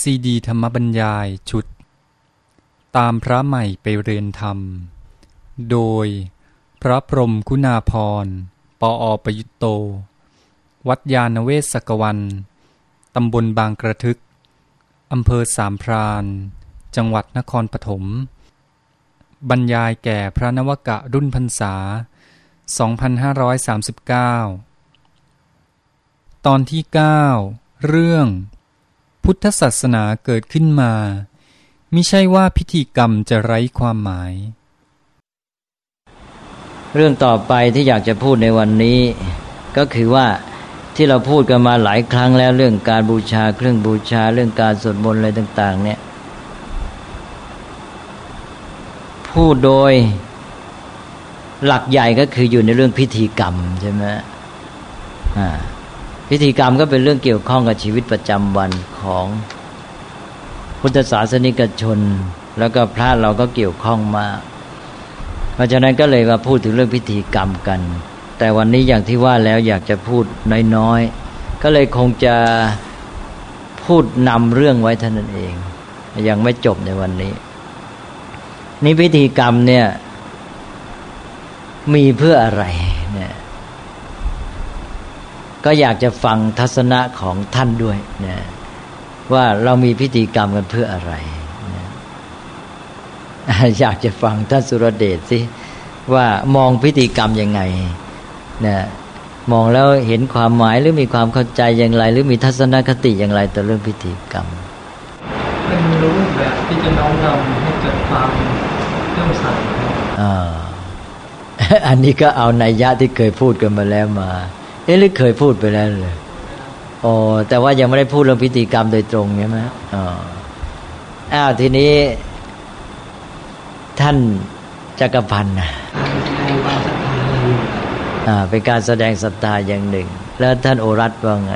ซีดีธรรมบรรยายชุด ตามพระใหม่ไปเรียนธรรม โดยพระพรมคุณาพร ปออประยุตโต วัดยาณเวศกวัน ตำบลบางกระทึก อำเภอสามพรานจังหวัดนครปฐม บรรยายแก่พระนวกะรุ่นพรรษา 2539 ตอนที่ 9 เรื่อง พุทธศาสนาเกิดขึ้นมามิใช่ว่าพิธีกรรมจะไร้ความหมาย เรื่องต่อไปที่อยากจะพูดในวันนี้ ก็คือว่าที่เราพูดกันมาหลายครั้งแล้วเรื่องการบูชาเครื่องบูชาเรื่องการสวดมนต์อะไรต่าง ๆ เนี่ย พูดโดยหลักใหญ่ก็คืออยู่ในเรื่องพิธีกรรมใช่ไหมอ่า พิธีกรรมก็เป็นเรื่องเกี่ยวข้องกับชีวิตประจำวันของพุทธศาสนิกชน แล้วก็พระเราก็เกี่ยวข้องมากเพราะฉะนั้นก็เลยมาพูดถึงเรื่องพิธีกรรมกัน แต่วันนี้อย่างที่ว่าแล้วอยากจะพูดน้อยๆ ก็เลยคงจะพูดนำเรื่องไว้เท่านั้นเอง ยังไม่จบในวันนี้ นี่พิธีกรรมเนี่ย มีเพื่ออะไรเนี่ย ก็อยากจะฟังทัศนะของท่านด้วยนะว่าเรามีพิธีกรรมกันเพื่ออะไรนะอยากจะฟังท่านสุรเดชสิว่ามองพิธีกรรมยังไงนะมองแล้วเห็นความหมายหรือมีความเข้าใจอย่างไร หรือมีทัศนคติอย่างไรต่อเรื่องพิธีกรรมเป็นรูปแบบที่จะน้อมนำให้เกิดความเริ่มใสอ่าอันนี้ก็เอาในยะที่เคยพูดกันมาแล้วมา เอ๊ะหรือเคยพูดไปแล้วเลยอ๋อแต่ว่ายังไม่ได้พูดเรื่องพิธีกรรมโดยตรงใช่ไหมอ๋ออ้าวทีนี้ ท่านจักรพันธ์นะอ่า เป็นการแสดงศรัทธาอย่างหนึ่ง แล้วท่านโอรัตว่าไง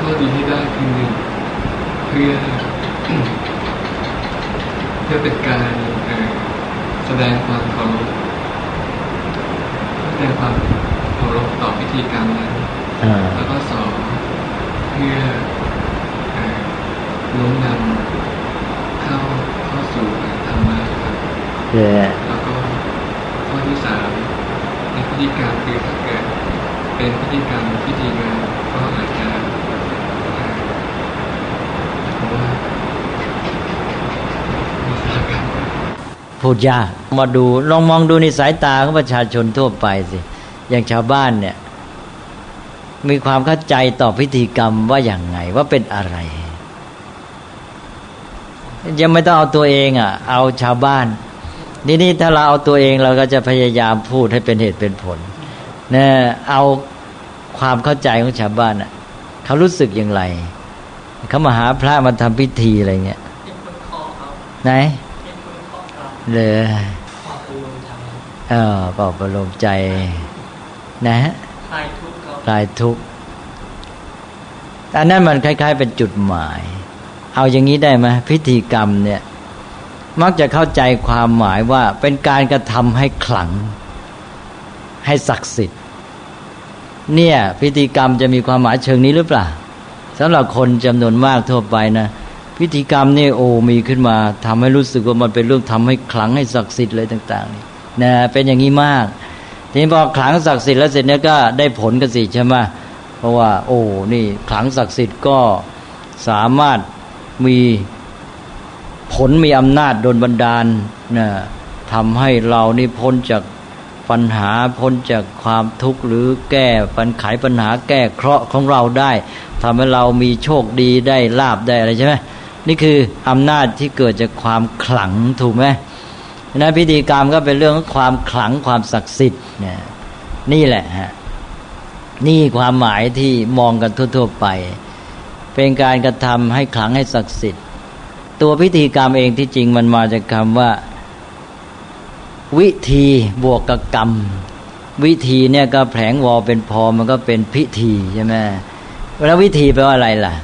ก็ดีที่ได้คือหนึ่งเพื่อเพื่อเป็นการแสดงความเคารพแสดงความ ธีกรรมนั้นแล้วก็สองเพื่อน้มนำเข้าเข้าสู่ธรรมะครับแล้วก็ข้อที่สามในพิธีกรรมคือถ้าเกิดเป็นพิธีกรรมพิธีงานก็อาจจะพูดยากมาดูลองมองดูในสายตาของประชาชนทั่วไปสิ อย่างชาวบ้านเนี่ย มีความเข้าใจต่อพิธีกรรมว่าอย่างไงว่าเป็นอะไรยังไม่ต้องเอาตัวเองอะ เอาชาวบ้านนี่นี่ถ้าเราเอาตัวเองเราก็จะพยายามพูดให้เป็นเหตุเป็นผลเนี่ยเอาความเข้าใจของชาวบ้านอะเขารู้สึกอย่างไรเขามาหาพระมาทำพิธีอะไรเงี้ยไหนเลยเออปลอบประโลมใจ นะฮะ คลายทุกข์คลายทุกข์อันนั้นมันคล้าย ๆ เป็นจุดหมาย เอาอย่างนี้ได้ไหมพิธีกรรมเนี่ย มักจะเข้าใจความหมายว่าเป็นการกระทำให้ขลัง ให้ศักดิ์สิทธิ์ เนี่ย พิธีกรรมจะมีความหมายเชิงนี้หรือเปล่าสำหรับคนจำนวนมากทั่วไปนะพิธีกรรมนี่โอ้มีขึ้นมาทำให้รู้สึกว่ามันเป็นเรื่องทำให้ขลังให้ศักดิ์สิทธิ์อะไรต่าง ๆ นี่นะเป็นอย่างนี้มาก ทีนี้พอขลังศักดิ์สิทธิ์แล้วเสร็จเนี่ยก็ได้ผลกันสิใช่ไหมเพราะว่า โอ้นี่ขลังศักดิ์สิทธิ์ก็สามารถมีผลมีอำนาจโดนบันดาลนะทำให้เรานี่พ้นจากปัญหาพ้นจากความทุกข์หรือแก้ปัญไขปัญหาแก้เคราะห์ของเราได้ทำให้เรามีโชคดีได้ลาบได้อะไรใช่ไหมนี่คืออำนาจที่เกิดจากความขลังถูกไหม นั้นพิธีกรรมก็เป็นเรื่องของความขลังความศักดิ์สิทธิ์เนี่ยนี่แหละฮะนี่ความหมายที่มองกันทั่วๆไป เป็นการกระทำให้ขลังให้ศักดิ์สิทธิ์ ตัวพิธีกรรมเองที่จริงมันมาจากคำว่า วิธีบวกกับกรรม วิธีเนี่ยก็แผลงวอเป็นพอมันก็เป็นพิธีใช่ไหมแล้ววิธีแปลว่าอะไรล่ะ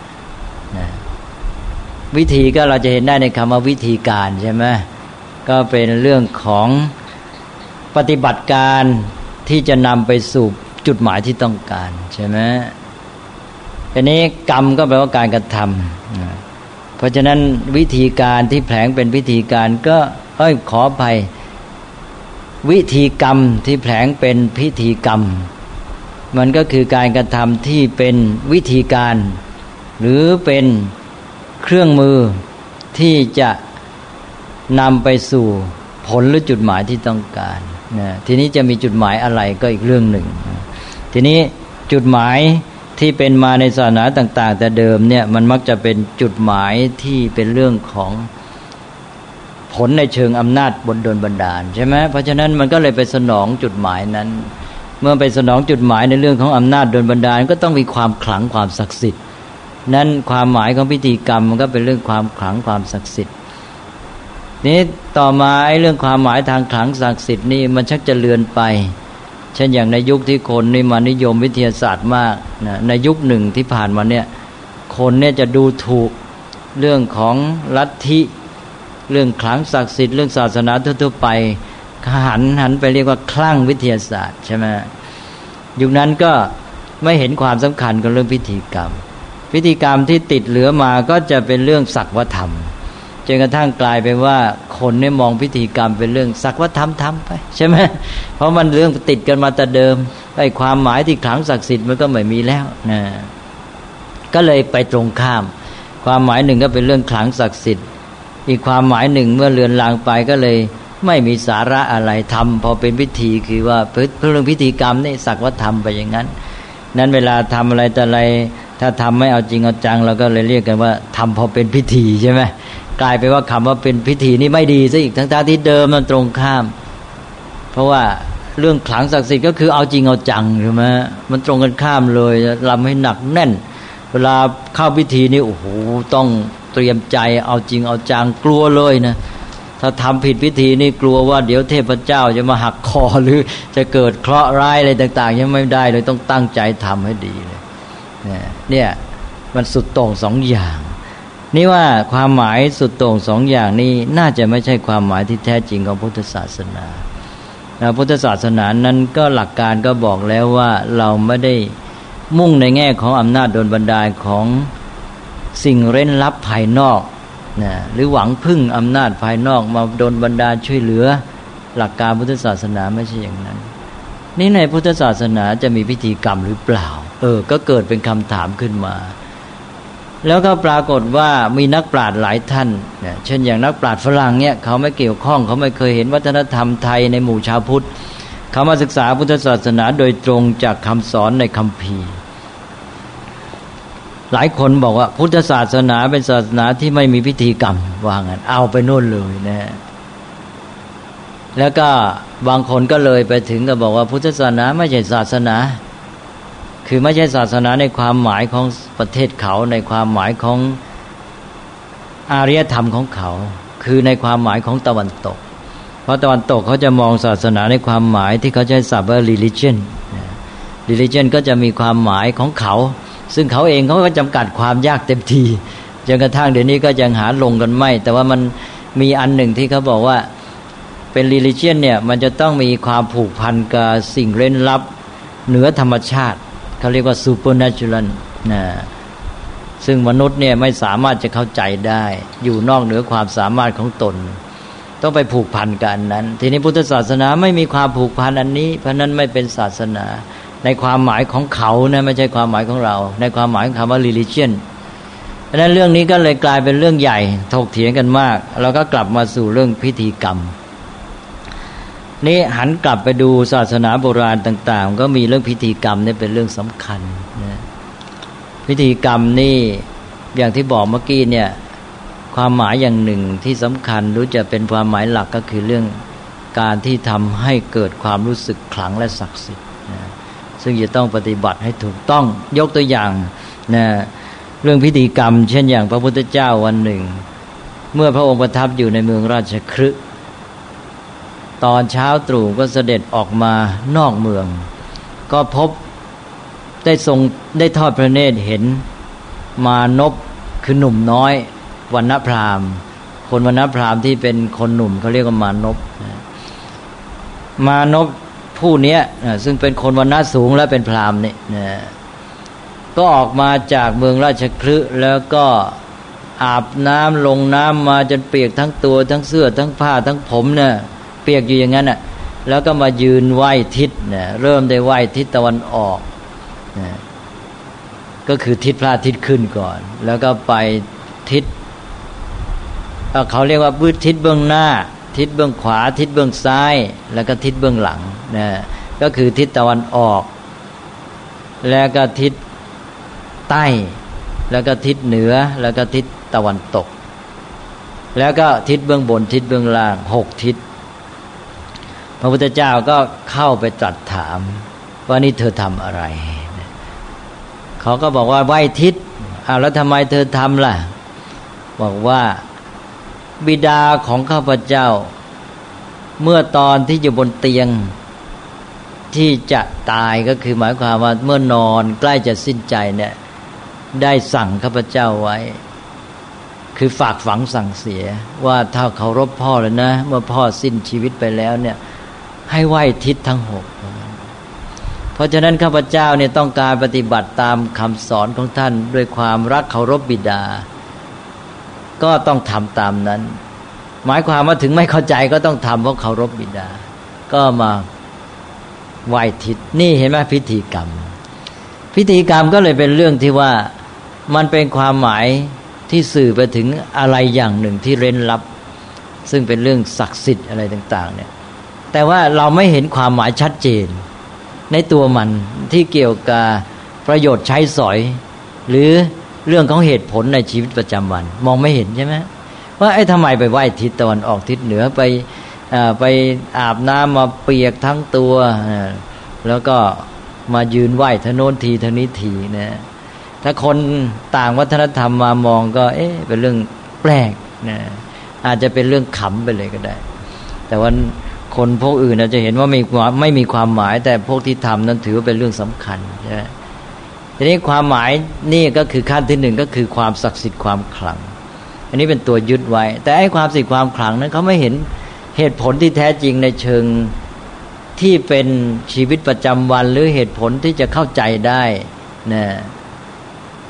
วิธีก็เราจะเห็นได้ในคำว่าวิธีการใช่ไหม ก็เป็นเรื่องของปฏิบัติการที่จะนำไปสู่จุดหมายที่ต้องการใช่ไหมอันนี้กรรมก็แปลว่าการกระทำเพราะฉะนั้นวิธีการที่แผลงเป็นวิธีการก็เอ้ยขอภัยวิธีกรรมที่แผลงเป็นพิธีกรรม มันก็คือการกระทำที่เป็นวิธีการ หรือเป็นเครื่องมือที่จะ นำไปสู่ผลหรือจุดหมายที่ต้องการนะทีนี้จะมีจุดหมายอะไรก็อีกเรื่องหนึ่ง ทีนี้จุดหมายที่เป็นมาในศาสนาต่าง ๆ แต่เดิมเนี่ยมันมักจะเป็นจุดหมายที่เป็นเรื่องของผลในเชิงอำนาจบนดลบันดาลใช่ไหมเพราะฉะนั้นมันก็เลยไปสนองจุดหมายนั้น เมื่อไปสนองจุดหมายในเรื่องของอำนาจดลบันดาล ก็ต้องมีความขลังความศักดิ์สิทธิ์ นั้นความหมายของพิธีกรรมมันก็เป็นเรื่องความขลังความศักดิ์สิทธิ์ นี้ต่อมาไอ้เรื่องความหมายทางขลังศักดิ์สิทธิ์นี่มันชักจะเลือนไป เช่นอย่างในยุคที่คนนี่มานิยมวิทยาศาสตร์มากนะในยุคหนึ่งที่ผ่านมาเนี่ยคนเนี่ยจะดูถูกเรื่องของลัทธิเรื่องขลังศักดิ์สิทธิ์เรื่องศาสนาทั่วๆไปหันหันไปเรียกว่าคลั่งวิทยาศาสตร์ใช่ไหมยุคนั้นก็ไม่เห็นความสำคัญกับเรื่องพิธีกรรม พิธีกรรมที่ติดเหลือมาก็จะเป็นเรื่องศักวธรรม จนกระทั่งกลายเป็นว่าคนเนี่ยมองพิธีกรรมเป็นเรื่องศักวธรรมทำไป ใช่ไหมเพราะมันเรื่องติดกันมาแต่เดิมไอ้ความหมายที่ขลังศักดิ์สิทธิ์มันก็ไม่มีแล้วนะก็เลยไปตรงข้าม ความหมายหนึ่งก็เป็นเรื่องขลังศักดิ์สิทธิ์ อีกความหมายหนึ่งเมื่อเลือนลางไปก็เลยไม่มีสาระอะไรทำพอเป็นพิธีคือว่าเพื่อเรื่องพิธีกรรมนี่สักว่าทำไปอย่างนั้น นั้นเวลาทำอะไรแต่อะไร ถ้าทำไม่เอาจริงเอาจังเราก็เลยเรียกกันว่าทำพอเป็นพิธีใช่ไหม กลายไปว่าคำว่าเป็นพิธีนี่ไม่ดีซะอีกทั้งทที่เดิมมันตรงข้าม เพราะว่าเรื่องขลังศักดิ์สิทธิ์ก็คือเอาจริงเอาจังใช่ไหมมันตรงกันข้ามเลยลำให้หนักแน่น เวลาเข้าพิธีนี่โอ้โหต้องเตรียมใจเอาจริงเอาจังกลัวเลยนะถ้าทำผิดพิธีนี่กลัวว่าเดี๋ยวเทพเจ้าจะมาหักคอหรือจะเกิดเคราะห์ร้ายอะไรต่างๆยังไม่ได้เลยต้องตั้งใจทำให้ดีเลยเนี่ยมันสุดต่งสองอย่าง นี่ว่าความหมายสุดโต่งสองอย่างนี้น่าจะไม่ใช่ความหมายที่แท้จริงของพุทธศาสนาพุทธศาสนานั้นก็หลักการก็บอกแล้วว่าเราไม่ได้มุ่งในแง่ของอำนาจโดนบันดาลของสิ่งเร้นลับภายนอกนะหรือหวังพึ่งอำนาจภายนอกมาโดนบรรดาช่วยเหลือ หลักการพุทธศาสนาไม่ใช่อย่างนั้น นี่ในพุทธศาสนาจะมีพิธีกรรมหรือเปล่า เออ ก็เกิดเป็นคำถามขึ้นมา แล้วก็ปรากฏว่ามีนักปราชญ์หลายท่านเนี่ยเช่นอย่างนักปราชญ์ฝรั่งเนี่ยเขาไม่เกี่ยวข้อง เขาไม่เคยเห็นวัฒนธรรมไทยในหมู่ชาวพุทธ เขามาศึกษาพุทธศาสนาโดยตรงจากคำสอนในคัมภีร์ หลายคนบอกว่าพุทธศาสนาเป็นศาสนาที่ไม่มีพิธีกรรมว่างั้นเอาไปนู่นเลยนะ แล้วก็บางคนก็เลยไปถึงก็บอกว่าพุทธศาสนาไม่ใช่ศาสนา คือไม่ใช่ศาสนาในความหมายของประเทศเขาในความหมายของอารยธรรมของเขา คือในความหมายของตะวันตก เพราะตะวันตกเขาจะมองศาสนาในความหมายที่เขาใช้ศัพท์ว่า religion religion ก็จะมีความหมายของเขา ซึ่งเขาเองเขาก็จำกัดความยากเต็มทีจนกระทั่งเดี๋ยวนี้ก็ยังหาลงกันไม่ แต่ว่ามันมีอันหนึ่งที่เขาบอกว่าเป็นลิลิเชียนเนี่ยมันจะต้องมีความผูกพันกับสิ่งเร้นลับเหนือธรรมชาติ เขาเรียกว่า supernatural นะซึ่งมนุษย์เนี่ยไม่สามารถจะเข้าใจได้ อยู่นอกเหนือความสามารถของตน ต้องไปผูกพันกันนั้น ทีนี้พุทธศาสนาไม่มีความผูกพันอันนี้ เพราะนั้นไม่เป็นศาสนา ในความหมายของเขานะไม่ใช่ความหมายของเรา ในความหมายของคำว่า religion เพราะนั้นเรื่องนี้ก็เลยกลายเป็นเรื่องใหญ่ถกเถียงกันมากเราก็กลับมาสู่เรื่องพิธีกรรม นี่หันกลับไปดูศาสนาโบราณต่าง ๆ ก็มีเรื่องพิธีกรรมนี่เป็นเรื่องสำคัญนะพิธีกรรมนี่อย่างที่บอกเมื่อกี้เนี่ย ความหมายอย่างหนึ่งที่สำคัญรู้จะเป็นความหมายหลักก็คือเรื่องการที่ทำให้เกิดความรู้สึกขลังและศักดิ์สิทธิ์ซึ่งจะต้องปฏิบัติให้ถูกต้องยกตัวอย่างนะเรื่องพิธีกรรม เช่นอย่างพระพุทธเจ้าวันหนึ่ง เมื่อพระองค์ประทับอยู่ในเมืองราชคฤห์ ตอนเช้าตรู่ก็เสด็จออกมานอกเมือง ก็พบได้ทรงได้ทอดพระเนตรเห็นมานพคือหนุ่มน้อยวันณพรามคนวันณพรามที่เป็นคนหนุ่มเขาเรียกว่ามานพมานพผู้นี้ซึ่งเป็นคนวันณะสูงและเป็นพราหมณ์เนี่ยก็ออกมาจากเมืองราชคลึแล้วก็อาบน้ำลงน้ำมาจนเปียกทั้งตัวทั้งเสื้อทั้งผ้าทั้งผมเนี่ย เปียกอยู่อย่างนั้นอะแล้วก็มายืนไหว้ทิศเนี่ยเริ่มได้ไหว้ทิศตะวันออกนะก็คือทิศพระอาทิตย์ขึ้นก่อน แล้วก็ไปทิศเขาเรียกว่าบื้ทิศเบื้องหน้า ทิศเบื้องขวา ทิศเบื้องซ้าย แล้วก็ทิศเบื้องหลังนะก็คือทิศตะวันออก แล้วก็ทิศใต้ แล้วก็ทิศเหนือ แล้วก็ทิศตะวันตก แล้วก็ทิศเบื้องบนทิศเบื้องล่างหกทิศ พระพุทธเจ้าก็เข้าไปตรัสถามว่านี่เธอทำอะไร เขาก็บอกว่าไหวทิศเอาแล้วทำไมเธอทำล่ะ บอกว่าบิดาของข้าพเจ้า เมื่อตอนที่อยู่บนเตียงที่จะตายก็คือหมายความว่าเมื่อนอนใกล้จะสิ้นใจเนี่ย ได้สั่งข้าพเจ้าไว้ คือฝากฝังสั่งเสียว่าถ้าเคารพพ่อแล้วนะ เมื่อพ่อสิ้นชีวิตไปแล้วเนี่ย ให้ไหวทิศทั้งหกเพราะฉะนั้นข้าพเจ้าเนี่ยต้องการปฏิบัติตามคำสอนของท่านด้วยความรักเคารพบิดา ก็ต้องทำตามนั้น หมายความว่าถึงไม่เข้าใจก็ต้องทำเพราะเคารพบิดา ก็มาไหวทิศนี่เห็นไหมพิธีกรรม พิธีกรรมก็เลยเป็นเรื่องที่ว่ามันเป็นความหมายที่สื่อไปถึงอะไรอย่างหนึ่งที่เร้นลับ ซึ่งเป็นเรื่องศักดิ์สิทธิ์อะไรต่าง ๆ เนี่ย แต่ว่าเราไม่เห็นความหมายชัดเจน ในตัวมันที่เกี่ยวกับประโยชน์ใช้สอย หรือเรื่องของเหตุผลในชีวิตประจำวัน มองไม่เห็นใช่ไหมว่าไอ้ทำไมไปไหว้ทิศตะวันออกทิศเหนือไปไปอาบน้ำมาเปียกทั้งตัว แล้วก็มายืนไหว้ทโนนทีทนี้ทีนะถ้าคนต่างวัฒนธรรมมามองก็ เอ๊ะเป็นเรื่องแปลกนะอาจจะเป็นเรื่องขำไปเลยก็ได้ แต่ว่า คนพวกอื่นอาจจะเห็นว่าไม่ไม่มีความหมาย แต่พวกที่ทำนั้นถือว่าเป็นเรื่องสำคัญใช่ไหมทีนี้ความหมายนี่ก็คือขั้นที่หนึ่งก็คือความศักดิ์สิทธิ์ความขลัง อันนี้เป็นตัวยึดไว้ แต่ไอ้ความศักดิ์สิทธิ์ความขลังนั้นเขาไม่เห็นเหตุผลที่แท้จริงในเชิงที่เป็นชีวิตประจำวันหรือเหตุผลที่จะเข้าใจได้นะ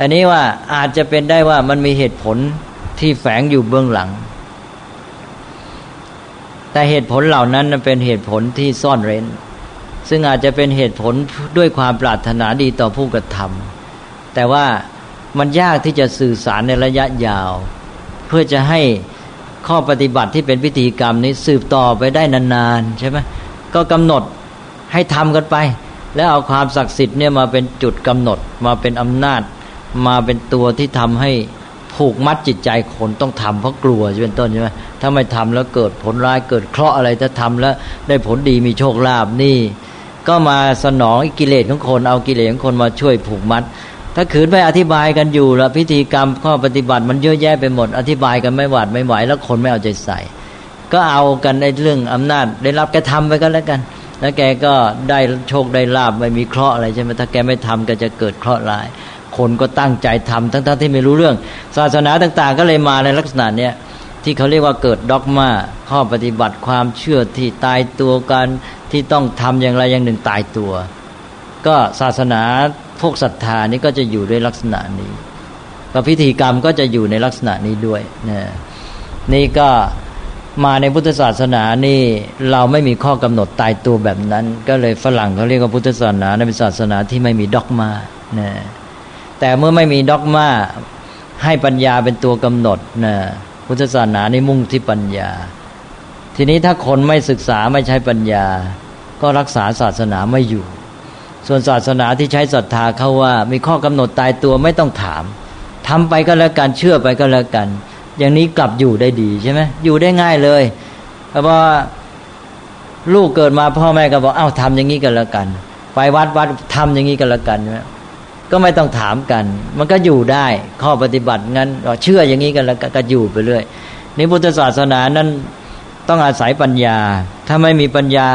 อันนี้ว่าอาจจะเป็นได้ว่ามันมีเหตุผลที่แฝงอยู่เบื้องหลัง แต่เหตุผลเหล่านั้นเป็นเหตุผลที่ซ่อนเร้น ซึ่งอาจจะเป็นเหตุผลด้วยความปรารถนาดีต่อผู้กระทำแต่ว่ามันยากที่จะสื่อสารในระยะยาว เพื่อจะให้ข้อปฏิบัติที่เป็นพิธีกรรมนี้สืบต่อไปได้นานๆใช่ไหมก็กำหนดให้ทำกันไป แล้วเอาความศักดิ์สิทธิ์เนี่ยมาเป็นจุดกำหนด มาเป็นอำนาจ มาเป็นตัวที่ทำให้ ผูกมัดจิตใจคนต้องทำเพราะกลัวเป็นต้นใช่ไหมถ้าไม่ทำแล้วเกิดผลร้ายเกิดเคราะห์อะไรถ้าทำแล้วได้ผลดีมีโชคลาภนี่ ก็มาสนองกิเลสของคนเอากิเลสของคนมาช่วยผูกมัด ถ้าขืนไปอธิบายกันอยู่แล้วพิธีกรรมข้อปฏิบัติมันเยอะแยะไปหมด อธิบายกันไม่หวาดไม่ไหวแล้วคนไม่เอาใจใส่ ก็เอากันในเรื่องอำนาจ ได้รับแกทำไปก็แล้วกัน แล้วแกก็ได้โชคได้ลาบไม่มีเคราะห์อะไรใช่ไหมถ้าแกไม่ทำก็จะเกิดเคราะห์ร้าย คนก็ตั้งใจทำทั้งๆที่ไม่รู้เรื่อง ศาสนาต่างๆ ก็เลยมาในลักษณะเนี้ยที่เขาเรียกว่าเกิดด็อกมาข้อปฏิบัติความเชื่อที่ตายตัวกันที่ต้องทำอย่างไรอย่างหนึ่งตายตัว ก็ศาสนาพวกศรัทธานี่ก็จะอยู่ด้วยลักษณะนี้ประพิธีกรรมก็จะอยู่ในลักษณะนี้ด้วยนะนี่ก็มาในพุทธศาสนานี่เราไม่มีข้อกำหนดตายตัวแบบนั้น ก็เลยฝรั่งเขาเรียกว่าพุทธศาสนาเป็นศาสนาที่ไม่มีด็อกมานะ แต่เมื่อไม่มีด็อกมาให้ปัญญาเป็นตัวกำหนดนะพุทธศาสนานี่มุ่งที่ปัญญา ทีนี้ถ้าคนไม่ศึกษาไม่ใช้ปัญญา ก็รักษาศาสนาไม่อยู่ ส่วนศาสนาที่ใช้ศรัทธาเขาว่า มีข้อกำหนดตายตัวไม่ต้องถามทำไปก็แล้วกันเชื่อไปก็แล้วกัน อย่างนี้กลับอยู่ได้ดีใช่ไหมอยู่ได้ง่ายเลยเพราะว่าลูกเกิดมาพ่อแม่ก็บอกเอ้าทำอย่างนี้กันแล้วกัน ไปวัดวัดทำอย่างนี้กันแล้วกันใช่ไหม ก็ไม่ต้องถามกัน มันก็อยู่ได้ ข้อปฏิบัติงั้นเชื่ออย่างนี้กันแล้วก็อยู่ไปเรื่อยนี่พุทธศาสนานั้นต้องอาศัยปัญญา ถ้าไม่มีปัญญา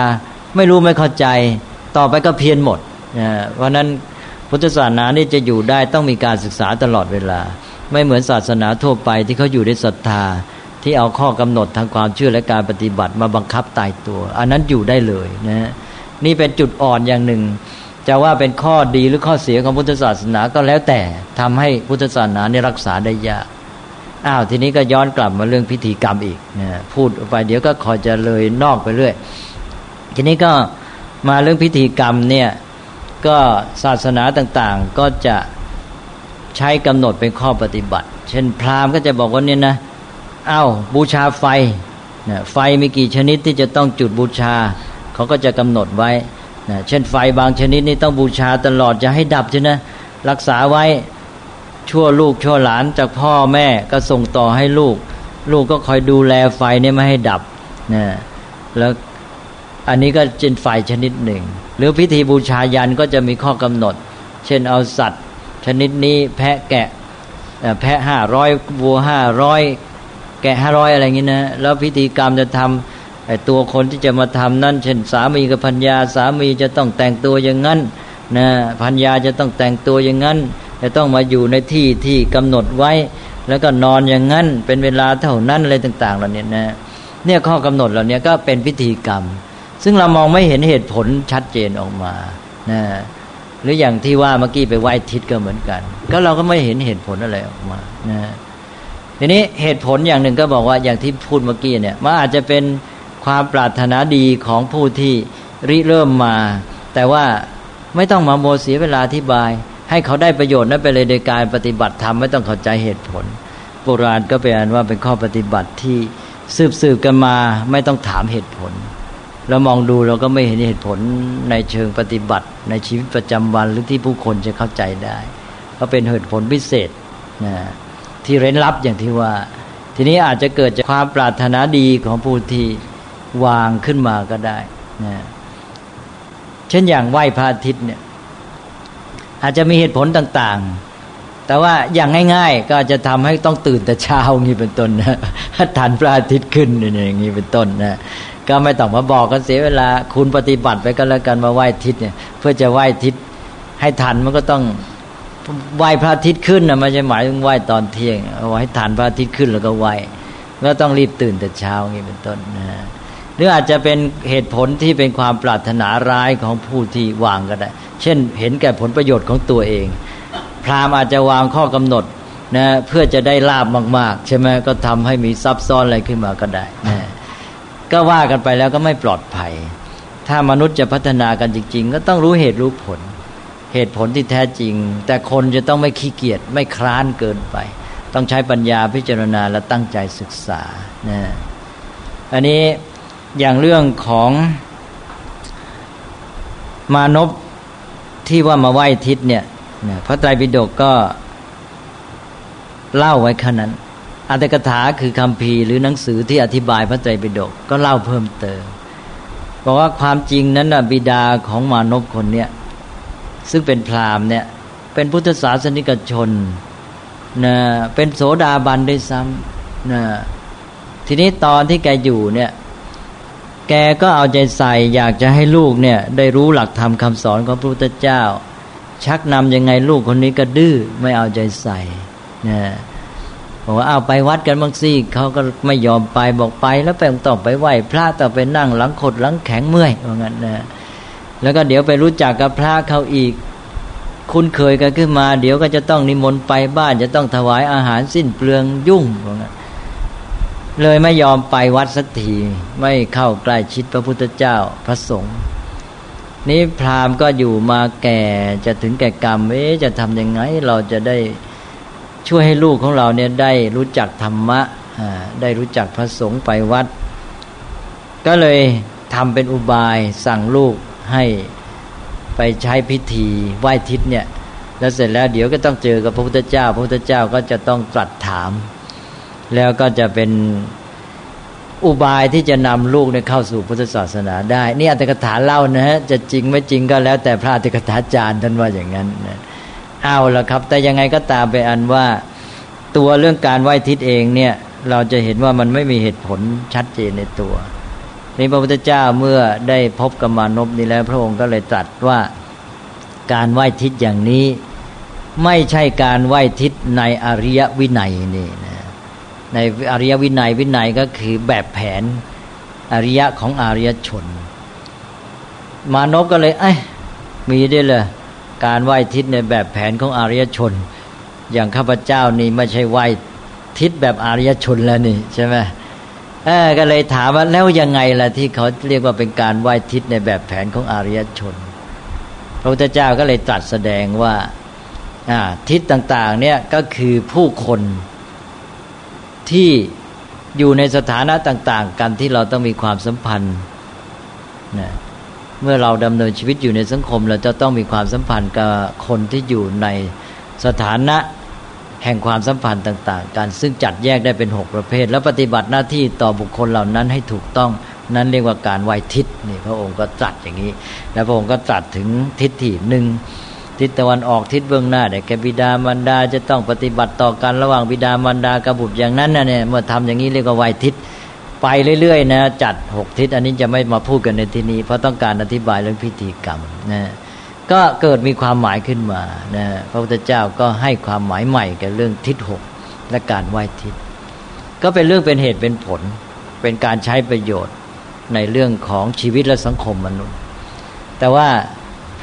ไม่รู้ไม่เข้าใจ ต่อไปก็เพี้ยนหมดเพราะนั้นพุทธศาสนานี่จะอยู่ได้ต้องมีการศึกษาตลอดเวลา ไม่เหมือนศาสนาทั่วไปที่เขาอยู่ในศรัทธา ที่เอาข้อกำหนดทางความเชื่อและการปฏิบัติมาบังคับตายตัว อันนั้นอยู่ได้เลยนะนี่เป็นจุดอ่อนอย่างหนึ่ง จะว่าเป็นข้อดีหรือข้อเสียของพุทธศาสนาก็แล้วแต่ทำให้พุทธศาสนาเนี่ยรักษาได้ยากอ้าวทีนี้ก็ย้อนกลับมาเรื่องพิธีกรรมอีกนะพูดไปเดี๋ยวก็คอยจะเลยนอกไปเรื่อย ทีนี้ก็มาเรื่องพิธีกรรมเนี่ยก็ศาสนาต่างๆก็จะใช้กำหนดเป็นข้อปฏิบัติ เช่นพราหมณ์ก็จะบอกว่าเนี่ยนะอ้าวบูชาไฟนะไฟมีกี่ชนิดที่จะต้องจุดบูชาเขาก็จะกำหนดไว้ นะเช่นไฟบางชนิดนี่ต้องบูชาตลอดจะให้ดับใช่ไหมรักษาไว้ชั่วลูกชั่วหลานจากพ่อแม่ก็ส่งต่อให้ลูก ลูกก็คอยดูแลไฟนี่ไม่ให้ดับนะแล้วอันนี้ก็เป็นไฟชนิดหนึ่ง หรือพิธีบูชายันก็จะมีข้อกำหนด เช่นเอาสัตว์ ชนิดนี้แพะแกะแพะห้าร้อยวัวห้าร้อยแกะห้าร้อยอะไรอย่างนี้นะแล้วพิธีกรรมจะทำ ไอ้ตัวคนที่จะมาทำนั่น เช่น สามีกับพัญญาสามีจะต้องแต่งตัวอย่างนั้นนะพัญญาจะต้องแต่งตัวอย่างนั้น จะต้องมาอยู่ในที่ที่กำหนดไว้ แล้วก็นอนอย่างนั้น เป็นเวลาเท่านั้นอะไรต่าง ๆ เหล่านี้นะเนี่ยข้อกำหนดเหล่านี้ก็เป็นพิธีกรรม ซึ่งเรามองไม่เห็นเหตุผลชัดเจนออกมานะหรืออย่างที่ว่าเมื่อกี้ไปไหว้ทิศก็เหมือนกัน ก็เราก็ไม่เห็นเหตุผลอะไรออกมานะทีนี้เหตุผลอย่างหนึ่งก็บอกว่าอย่างที่พูดเมื่อกี้เนี่ยมันอาจจะเป็น ความปรารถนาดีของผู้ที่ริเริ่มมา แต่ว่าไม่ต้องมาโมเสียเวลาอธิบาย ให้เขาได้ประโยชน์นั้นไปเลยโดยการปฏิบัติธรรมไม่ต้องเข้าใจเหตุผลโบราณก็เป็นว่าเป็นข้อปฏิบัติที่สืบสืบกันมาไม่ต้องถามเหตุผลเรามองดูเราก็ไม่เห็นเหตุผลในเชิงปฏิบัติ ในชีวิตประจำวันหรือที่ผู้คนจะเข้าใจได้ก็เป็นเหตุผลพิเศษนะที่เร้นลับอย่างที่ว่า ทีนี้อาจจะเกิดจากความปรารถนาดีของผู้ที่ วางขึ้นมาก็ได้นะเช่นอย่างไหว้พระอาทิตย์เนี่ยอาจจะมีเหตุผลต่างๆ แต่ว่าอย่างง่าย ๆ ก็จะทำให้ต้องตื่นแต่เช้างี้เป็นต้นนะทันพระอาทิตย์ขึ้นอย่างนี้เป็นต้นนะก็ไม่ต้องมาบอกกันเสียเวลา คุณปฏิบัติไปก็แล้วกันมาไหว้ทิศเนี่ย เพื่อจะไหว้ทิศให้ทันมันก็ต้องไหว้พระอาทิตย์ขึ้นนะไม่ใช่หมายถึงไหว้ตอนเที่ยงเอาไว้ทันพระอาทิตย์ขึ้นแล้วก็ไหว้ก็ต้องรีบตื่นแต่เช้างี้เป็นต้นนะ หรืออาจจะเป็นเหตุผลที่เป็นความปรารถนาร้ายของผู้ที่วางก็ได้ เช่น เห็นแก่ผลประโยชน์ของตัวเอง พราหมณ์อาจจะวางข้อกำหนดนะเพื่อจะได้ลาบมาก ๆ ใช่ไหมก็ทำให้มีซับซ้อนอะไรขึ้นมาก็ได้นะก็ว่ากันไปแล้วก็ไม่ปลอดภัย ถ้ามนุษย์จะพัฒนากันจริง ๆ ก็ต้องรู้เหตุรู้ผล เหตุผลที่แท้จริง แต่คนจะต้องไม่ขี้เกียจไม่คร้านเกินไป ต้องใช้ปัญญาพิจารณาและตั้งใจศึกษานะอันนี้ อย่างเรื่องของมานพที่ว่ามาไหว้ทิศเนี่ยพระไตรปิฎกก็เล่าไว้ขนั้นอัตถกถาคือคำพีหรือหนังสือที่อธิบายพระไตรปิฎกก็เล่าเพิ่มเติมบอกว่าความจริงนั้นบิดาของมานพคนเนี้ยซึ่งเป็นพราหมณ์เนี่ย เป็นพุทธศาสนิกชนนะเป็นโสดาบันด้วยซ้ำนะทีนี้ตอนที่แกอยู่เนี่ย แกก็เอาใจใส่อยากจะให้ลูกเนี่ย ได้รู้หลักธรรมคาสอนของพระพุทธเจ้า ชักนำยังไงลูกคนนี้ก็ดื้อไม่เอาใจใส่นะบอกว่าเอาไปวัดกันบางซี่เขาก็ไม่ยอมไปบอกไปแล้วไปต่อไปไหวพระต่อไปนั่งหลังขดหลังแข็งเมื่อยว่างั้นนะแล้วก็เดี๋ยวไปรู้จักกับพระเขาอีก คุ้นเคยกันขึ้นมา เดี๋ยวก็จะต้องนิมนต์ไปบ้านจะต้องถวายอาหารสิ้นเปลืองยุ่งว่างั้น เลยไม่ยอมไปวัดสักทีไม่เข้าใกล้ชิดพระพุทธเจ้าพระสงฆ์นี้พราหมณ์ก็อยู่มาแก่จะถึงแก่กรรมเอ๊จะทำยังไง เราจะได้ช่วยให้ลูกของเราเนี่ยได้รู้จักธรรมะได้รู้จักพระสงฆ์ไปวัด ก็เลยทำเป็นอุบายสั่งลูกให้ไปใช้พิธีไหว้ทิศเนี่ยแล้วเสร็จแล้วเดี๋ยวก็ต้องเจอกับพระพุทธเจ้า พระพุทธเจ้าก็จะต้องตรัสถาม แล้วก็จะเป็นอุบายที่จะนำลูกเนี่ยเข้าสู่พุทธศาสนาได้ นี่อัตถกถาเล่านะฮะจะจริงไม่จริงก็แล้วแต่พระอัตถกถาจารย์ท่านว่าอย่างนั้นนะเอาละครับ แต่ยังไงก็ตามไปอันว่า ตัวเรื่องการไหว้ทิศเองเนี่ย เราจะเห็นว่ามันไม่มีเหตุผลชัดเจนในตัวนี่พระพุทธเจ้าเมื่อได้พบกับมานพนี้แล้ว พระองค์ก็เลยตรัสว่าการไหว้ทิศอย่างนี้ ไม่ใช่การไหว้ทิศในอริยวินัยนี่นะ ในอริยวินัยวินัยก็คือแบบแผนอริยะของอริยชน มานพก็เลยเอ้มีได้เลยการไหว้ทิศในแบบแผนของอารยชน อย่างข้าพเจ้านี่ไม่ใช่ไหว้ทิศแบบอารยชนแล้วนี่ใช่ไหมเออก็เลยถามว่าแล้วยังไงล่ะที่เขาเรียกว่าเป็นการไหว้ทิศในแบบแผนของอารยชน พระพุทธเจ้าก็เลยตรัสแสดงว่าทิศต่างๆเนี่ยก็คือผู้คน ที่อยู่ในสถานะต่าง ๆ กันที่เราต้องมีความสัมพันธ์นะเมื่อเราดำเนินชีวิตอยู่ในสังคม เราจะต้องมีความสัมพันธ์กับคนที่อยู่ในสถานะแห่งความสัมพันธ์ต่าง ๆ กันซึ่งจัดแยกได้เป็นหกประเภท แล้วปฏิบัติหน้าที่ต่อบุคคลเหล่านั้นให้ถูกต้องนั้นเรียกว่าการไหวทิศนี่พระองค์ก็ตรัสอย่างนี้ แล้วพระองค์ก็ตรัสถึงทิศที่หนึ่ง ทิศตะวันออกทิศเบื้องหน้าแต่แกบิดามารดาจะต้องปฏิบัติต่อกันระหว่างบิดามารดากับบุตรอย่างนั้นนะเนี่ยเมื่อทำอย่างนี้เรียกว่าไหวทิศไปเรื่อยๆนะจัดหกทิศอันนี้จะไม่มาพูดกันในที่นี้ เพราะต้องการอธิบายเรื่องพิธีกรรมนะก็เกิดมีความหมายขึ้นมานะพระพุทธเจ้าก็ให้ความหมายใหม่กับเรื่องทิศหกและการไหว้ทิศ ก็เป็นเรื่องเป็นเหตุเป็นผล เป็นการใช้ประโยชน์ในเรื่องของชีวิตและสังคมมนุษย์ แต่ว่า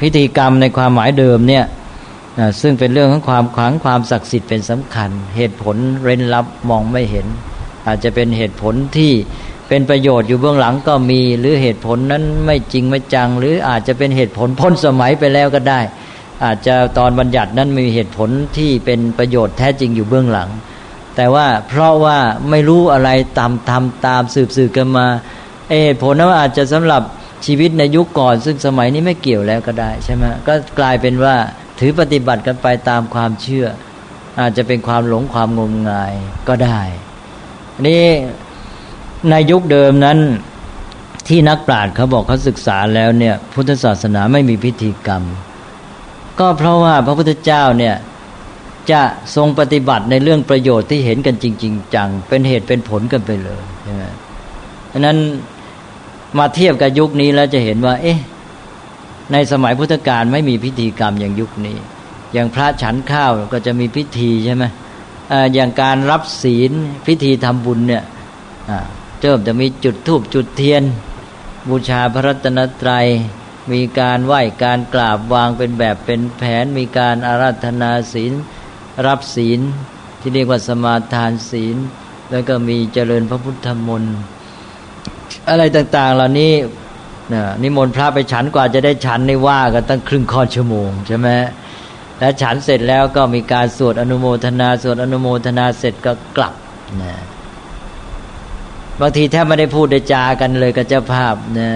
พิธีกรรมในความหมายเดิมเนี่ยซึ่งเป็นเรื่องของความขลังความศักดิ์สิทธิ์เป็นสำคัญ เหตุผลเร้นลับมองไม่เห็น อาจจะเป็นเหตุผลที่เป็นประโยชน์อยู่เบื้องหลังก็มี หรือเหตุผลนั้นไม่จริงไม่จัง หรืออาจจะเป็นเหตุผลพ้นสมัยไปแล้วก็ได้ อาจจะตอนบัญญัตินั้นมีเหตุผลที่เป็นประโยชน์แท้จริงอยู่เบื้องหลัง แต่ว่าเพราะว่าไม่รู้อะไรตามทำตามสืบสืบกันมาเหตุผลนั้นอาจจะสำหรับ ชีวิตในยุคก่อนซึ่งสมัยนี้ไม่เกี่ยวแล้วก็ได้ใช่ไหมก็กลายเป็นว่าถือปฏิบัติกันไปตามความเชื่อ อาจจะเป็นความหลงความงมงายก็ได้นี่ในยุคเดิมนั้นที่นักปราชญ์เขาบอกเขาศึกษาแล้วเนี่ยพุทธศาสนาไม่มีพิธีกรรม ก็เพราะว่าพระพุทธเจ้าเนี่ยจะทรงปฏิบัติในเรื่องประโยชน์ที่เห็นกันจริง ๆ จังเป็นเหตุเป็นผลกันไปเลยใช่ไหมดังนั้น มาเทียบกับยุคนี้แล้วจะเห็นว่า เอ๊ะ ในสมัยพุทธกาลไม่มีพิธีกรรมอย่างยุคนี้ อย่างพระฉันข้าวก็จะมีพิธีใช่ไหมอย่างการรับศีลพิธีทำบุญเนี่ยเริ่มจะมีจุดธูปจุดเทียน บูชาพระรัตนตรัย มีการไหว้การกราบวางเป็นแบบเป็นแผน มีการอาราธนาศีล รับศีลที่เรียกว่าสมาทานศีล แล้วก็มีเจริญพระพุทธมนต์ อะไรต่าง ๆ เหล่านี้นิมนต์พระไปฉันกว่าจะได้ฉันในว่ากันตั้งครึ่งค่อนชั่วโมงใช่ไหมแล้วฉันเสร็จแล้วก็มีการสวดอนุโมทนาสวดอนุโมทนาเสร็จก็กลับนะบางทีแทบไม่ได้พูดได้จากันเลยกับเจ้าภาพนะ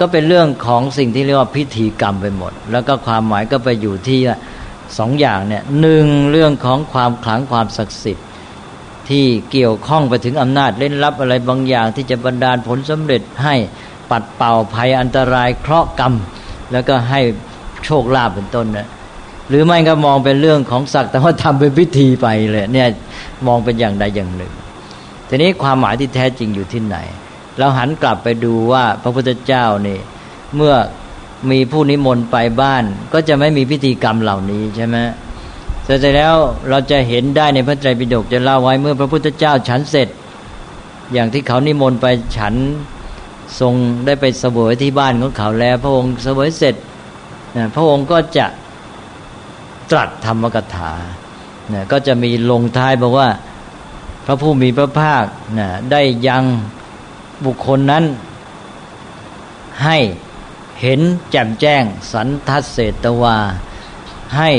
ก็เป็นเรื่องของสิ่งที่เรียกว่าพิธีกรรมไปหมด แล้วก็ความหมายก็ไปอยู่ที่สองอย่างเนี่ยหนึ่งเรื่องของความขลังความศักดิ์สิทธิ์ ที่เกี่ยวข้องไปถึงอำนาจเล่นลับอะไรบางอย่าง ที่จะบรรดาลผลสำเร็จให้ปัดเป่าภัยอันตรายเคราะห์กรรม แล้วก็ให้โชคลาภเป็นต้นนะหรือไม่ก็มองเป็นเรื่องของศักดิ์แต่ว่าทำเป็นพิธีไปเลยเนี่ยมองเป็นอย่างใดอย่างหนึ่ง ทีนี้ความหมายที่แท้จริงอยู่ที่ไหน เราหันกลับไปดูว่าพระพุทธเจ้านี่เมื่อมีผู้นิมนต์ไปบ้าน ก็จะไม่มีพิธีกรรมเหล่านี้ใช่ไหม เสร็จแล้วเราจะเห็นได้ในพระไตรปิฎกจะเล่าไว้เมื่อพระพุทธเจ้าฉันเสร็จ อย่างที่เขานิมนต์ไปฉันทรงได้ไปเสวยที่บ้านของเขาแล้ว พระองค์เสวยเสร็จพระองค์ก็จะตรัสธรรมกถาก็จะมีลงท้ายบอกว่าพระผู้มีพระภาคนะได้ยังบุคคลนั้น ให้เห็นแจ่มแจ้ง สันทัศเศตวา ให้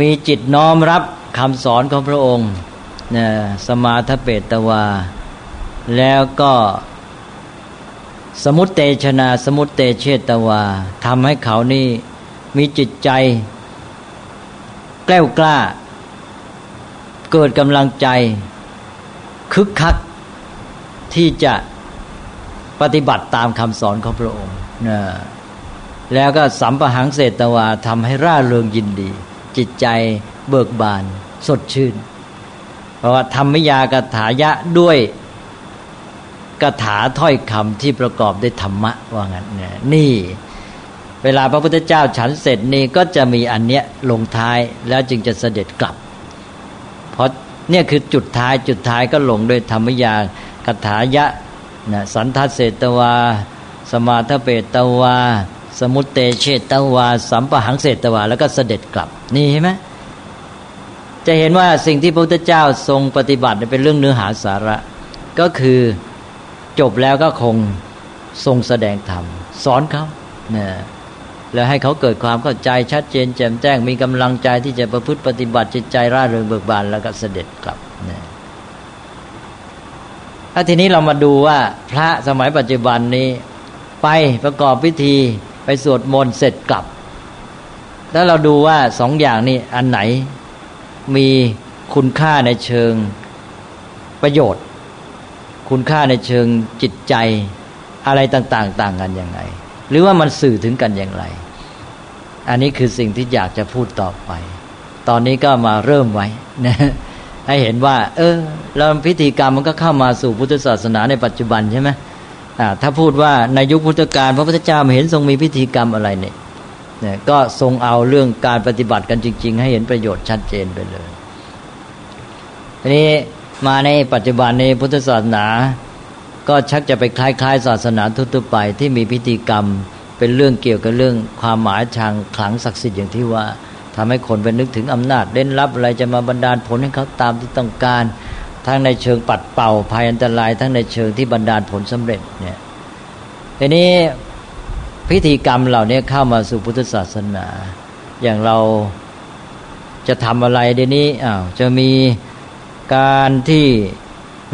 มีจิตน้อมรับคำสอนของพระองค์นะสมาทเปตวา แล้วก็สมุตเตชนาสมุตเตเชตวาทำให้เขานี่มีจิตใจ แกล้วกล้า เกิดกำลังใจ คึกคักที่จะปฏิบัติตามคำสอนของพระองค์นะแล้วก็สัมปหังเศตวาทำให้ร่าเริงยินดี จิตใจเบิกบาน สดชื่น เพราะว่าธรรมยากถายะด้วยกถาถ้อยคำที่ประกอบด้วยธรรมะว่างั้นเนี่ยนี่ เวลาพระพุทธเจ้าฉันเสร็จนี่ก็จะมีอันเนี้ยลงท้ายแล้วจึงจะเสด็จกลับ เพราะเนี่ยคือจุดท้ายจุดท้ายก็ลงด้วยธรรมยาคถายะนะสันทัศเศตวา สมาทเปตวา สมุตเตเชตวา สัมปหังเศตวา แล้วก็เสด็จกลับ นี่เห็นไหมจะเห็นว่าสิ่งที่พระพุทธเจ้าทรงปฏิบัติเป็นเรื่องเนื้อหาสาระ ก็คือจบแล้วก็คงทรงแสดงธรรม สอนเขาเนี่ยแล้วให้เขาเกิดความเข้าใจชัดเจน แจ่มแจ้งมีกำลังใจที่จะประพฤติปฏิบัติจิตใจร่าเริงเบิกบานแล้วก็เสด็จกลับนี่ยถ้าทีนี้เรามาดูว่าพระสมัยปัจจุบันนี้ไปประกอบพิธี ไปสวดมนต์เสร็จกลับ แล้วเราดูว่าสองอย่างนี้อันไหนมีคุณค่าในเชิงประโยชน์ คุณค่าในเชิงจิตใจอะไรต่าง ๆ ต่างกันยังไง หรือว่ามันสื่อถึงกันอย่างไร อันนี้คือสิ่งที่อยากจะพูดต่อไป ตอนนี้ก็มาเริ่มไว้นะให้เห็นว่า เออแล้วพิธีกรรมมันก็เข้ามาสู่พุทธศาสนาในปัจจุบันใช่ไหม ถ้าพูดว่าในยุคพุทธกาลพระพุทธเจ้าเห็นทรงมีพิธีกรรมอะไรเนี่ยก็ทรงเอาเรื่องการปฏิบัติกันจริง ๆ ให้เห็นประโยชน์ชัดเจนไปเลยทีนี้มาในปัจจุบันในพุทธศาสนา ก็ชักจะไปคล้ายๆ ศาสนาทั่วไปที่มีพิธีกรรม เป็นเรื่องเกี่ยวกับเรื่องความหมายทางขลังศักดิ์สิทธิ์อย่างที่ว่าทำให้คนไปนึกถึงอำนาจเล่นลับอะไรจะมาบันดาลผลให้เขาตามที่ต้องการ ทั้งในเชิงปัดเป่าภัยอันตราย ทั้งในเชิงที่บรรดาลผลสำเร็จเนี่ยทีนี้พิธีกรรมเหล่านี้เข้ามาสู่พุทธศาสนา อย่างเราจะทำอะไรเดี๋ยวนี้อ้าวจะมีการที่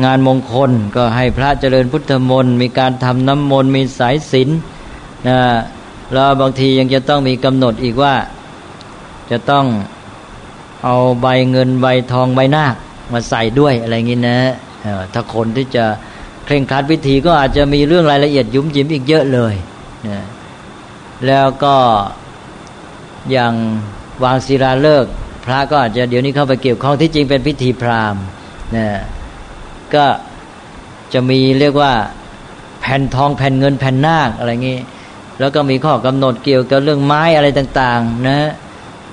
งานมงคลก็ให้พระเจริญพุทธมนต์มีการทำน้ำมนต์มีสายศีลนะแล้วบางทียังจะต้องมีกำหนดอีกว่า จะต้องเอาใบเงินใบทองใบนาค มาใส่ด้วยอะไรงี้นะถ้าคนที่จะเคร่งครัดวิธีก็อาจจะมีเรื่องรายละเอียดยุ่มยิ้มอีกเยอะเลยนะแล้วก็อย่างวางศิลาเลิกพระก็อาจจะเดี๋ยวนี้เข้าไปเกี่ยวข้องที่จริงเป็นพิธีพราหมณ์นะก็จะมีเรียกว่าแผ่นทองแผ่นเงินแผ่นนาคอะไรงี้ แล้วก็มีข้อกำหนดเกี่ยวกับเรื่องไม้อะไรต่าง ๆ นะ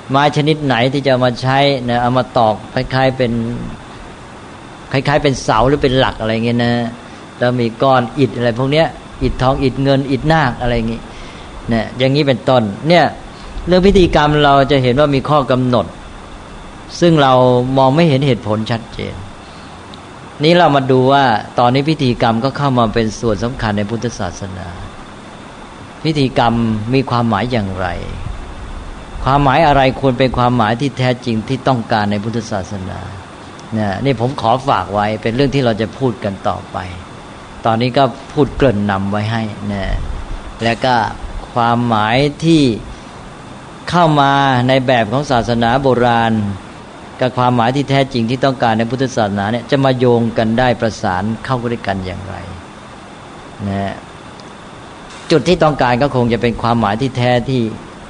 ไม้ชนิดไหนที่จะมาใช้นะเอามาตอกคล้ายๆเป็น คล้ายๆ เป็นเสาหรือเป็นหลักอะไรเงี้ยนะ แล้วมีก้อนอิฐอะไรพวกเนี้ย อิฐทองอิฐเงินอิฐนาคอะไรงี้เนี่ยอย่างนี้เป็นต้น เนี่ยเรื่องพิธีกรรมเราจะเห็นว่ามีข้อกำหนด ซึ่งเรามองไม่เห็นเหตุผลชัดเจน นี้เรามาดูว่าตอนนี้พิธีกรรมก็เข้ามาเป็นส่วนสำคัญในพุทธศาสนา พิธีกรรมมีความหมายอย่างไร ความหมายอะไรควรเป็นความหมายที่แท้จริงที่ต้องการในพุทธศาสนา นี่ยนี่ผมขอฝากไว้เป็นเรื่องที่เราจะพูดกันต่อไป ตอนนี้ก็พูดเกริ่นนำไว้ให้นะแล้วก็ความหมายที่เข้ามาในแบบของศาสนาโบราณ กับความหมายที่แท้จริงที่ต้องการในพุทธศาสนาเนี่ยจะมาโยงกันได้ประสานเข้าด้วยกันอย่างไรนะจุดที่ต้องการก็คงจะเป็นความหมายที่แท้ที่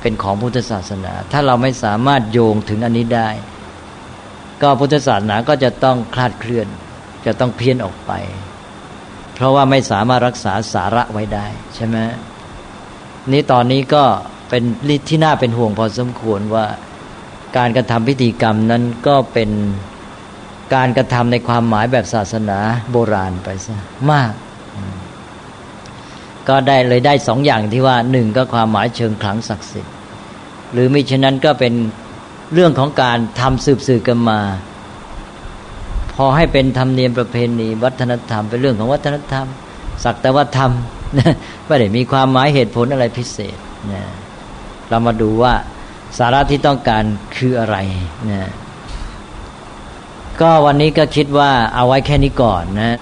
เป็นของพุทธศาสนา ถ้าเราไม่สามารถโยงถึงอันนี้ได้ ก็พุทธศาสนาก็จะต้องคลาดเคลื่อน จะต้องเพี้ยนออกไป เพราะว่าไม่สามารถรักษาสาระไว้ได้ใช่ไหมนี้ตอนนี้ก็เป็นที่น่าเป็นห่วงพอสมควรว่าการกระทำพิธีกรรมนั้นก็เป็นการกระทำในความหมายแบบศาสนาโบราณไปซะมาก ก็ได้เลยได้สองอย่างที่ว่าหนึ่งก็ความหมายเชิงขลังศักดิ์สิทธิ์ หรือมิฉะนั้นก็เป็น เรื่องของการทำสืบสื่อกันมา พอให้เป็นธรรมเนียมประเพณี วัฒนธรรมเป็นเรื่องของวัฒนธรรม สักแต่ว่าธรรมไม่ได้มีความหมายเหตุผลอะไรพิเศษนะเรามาดูว่าสาระที่ต้องการคืออะไรนะก็วันนี้ก็คิดว่าเอาไว้แค่นี้ก่อนนะ